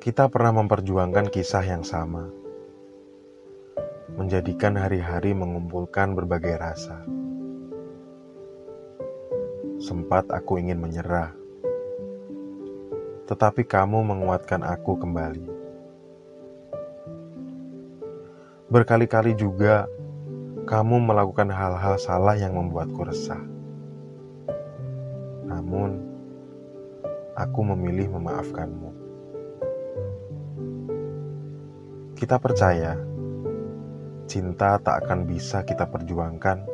Kita pernah memperjuangkan kisah yang sama, menjadikan hari-hari mengumpulkan berbagai rasa. Sempat aku ingin menyerah, tetapi kamu menguatkan aku kembali. Berkali-kali juga kamu melakukan hal-hal salah yang membuatku resah. Namun, aku memilih memaafkanmu. Kita percaya cinta tak akan bisa kita perjuangkan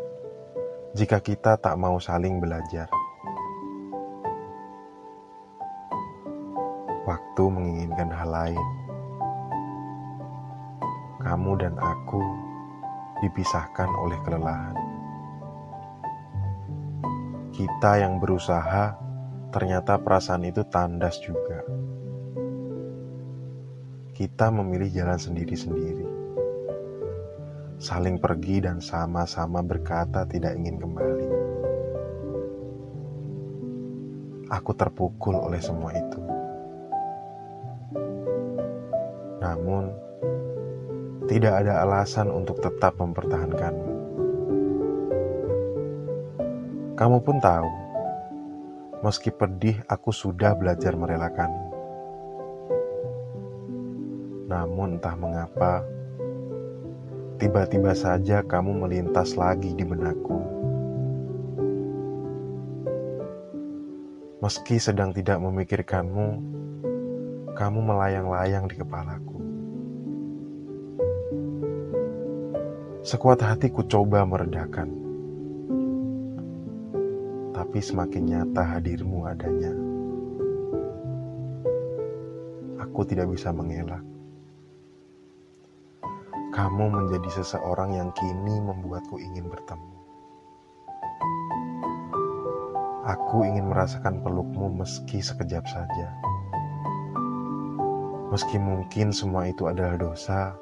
jika kita tak mau saling belajar. Waktu menginginkan hal lain. Kamu dan aku dipisahkan oleh kelelahan. Kita yang berusaha, ternyata perasaan itu tandas juga. Kita memilih jalan sendiri-sendiri, saling pergi, dan sama-sama berkata tidak ingin kembali. Aku terpukul oleh semua itu. Namun, tidak ada alasan untuk tetap mempertahankanmu. Kamu pun tahu, meski pedih, aku sudah belajar merelakanmu. Namun, entah mengapa, tiba-tiba saja kamu melintas lagi di benakku. Meski sedang tidak memikirkanmu, kamu melayang-layang di kepalaku. Sekuat hati ku coba meredakan, tapi semakin nyata hadirmu adanya. Aku tidak bisa mengelak. Kamu menjadi seseorang yang kini membuatku ingin bertemu. Aku ingin merasakan pelukmu meski sekejap saja. Meski mungkin semua itu adalah dosa,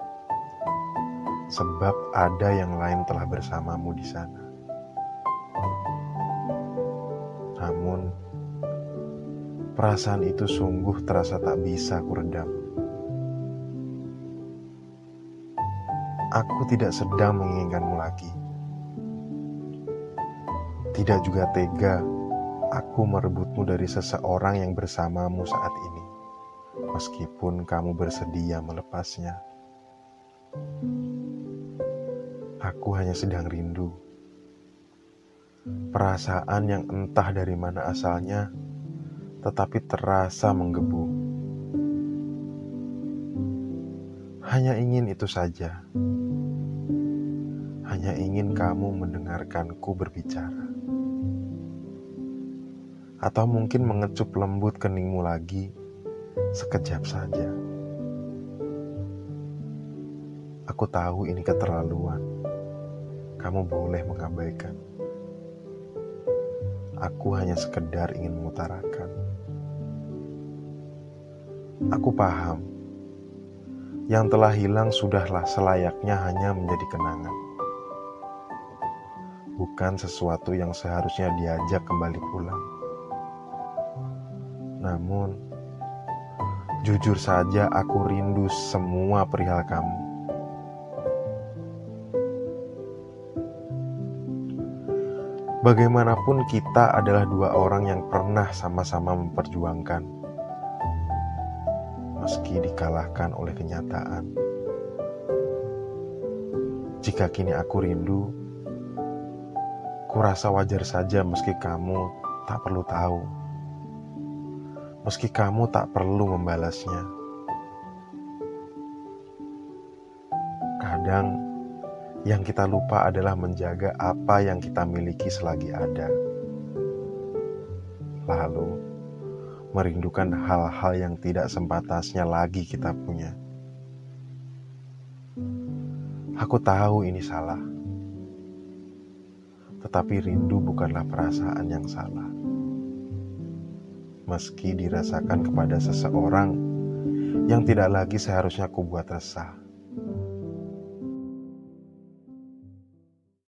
sebab ada yang lain telah bersamamu di sana. Namun, perasaan itu sungguh terasa tak bisa kuredam. Aku tidak sedang menginginkanmu lagi. Tidak juga tega aku merebutmu dari seseorang yang bersamamu saat ini meskipun kamu bersedia melepasnya. Aku hanya sedang rindu. Perasaan yang entah dari mana asalnya, tetapi terasa menggebu. Hanya ingin itu saja. Hanya ingin kamu mendengarkanku berbicara. Atau mungkin mengecup lembut keningmu lagi sekejap saja. Aku tahu ini keterlaluan. Kamu boleh mengabaikan. Aku hanya sekedar ingin mengutarakan. Aku paham. Yang telah hilang sudahlah selayaknya hanya menjadi kenangan. Bukan sesuatu yang seharusnya diajak kembali pulang. Namun, Jujur saja, aku rindu semua perihal kamu. Bagaimanapun, kita adalah dua orang yang pernah sama-sama memperjuangkan, meski dikalahkan oleh kenyataan. Jika kini aku rindu, kurasa wajar saja meski kamu tak perlu tahu meski kamu tak perlu membalasnya. Kadang yang kita lupa adalah menjaga apa yang kita miliki selagi ada. Lalu, merindukan hal-hal yang tidak sempatasnya lagi kita punya. Aku tahu ini salah, tetapi rindu bukanlah perasaan yang salah meski dirasakan kepada seseorang yang tidak lagi seharusnya ku buat resah.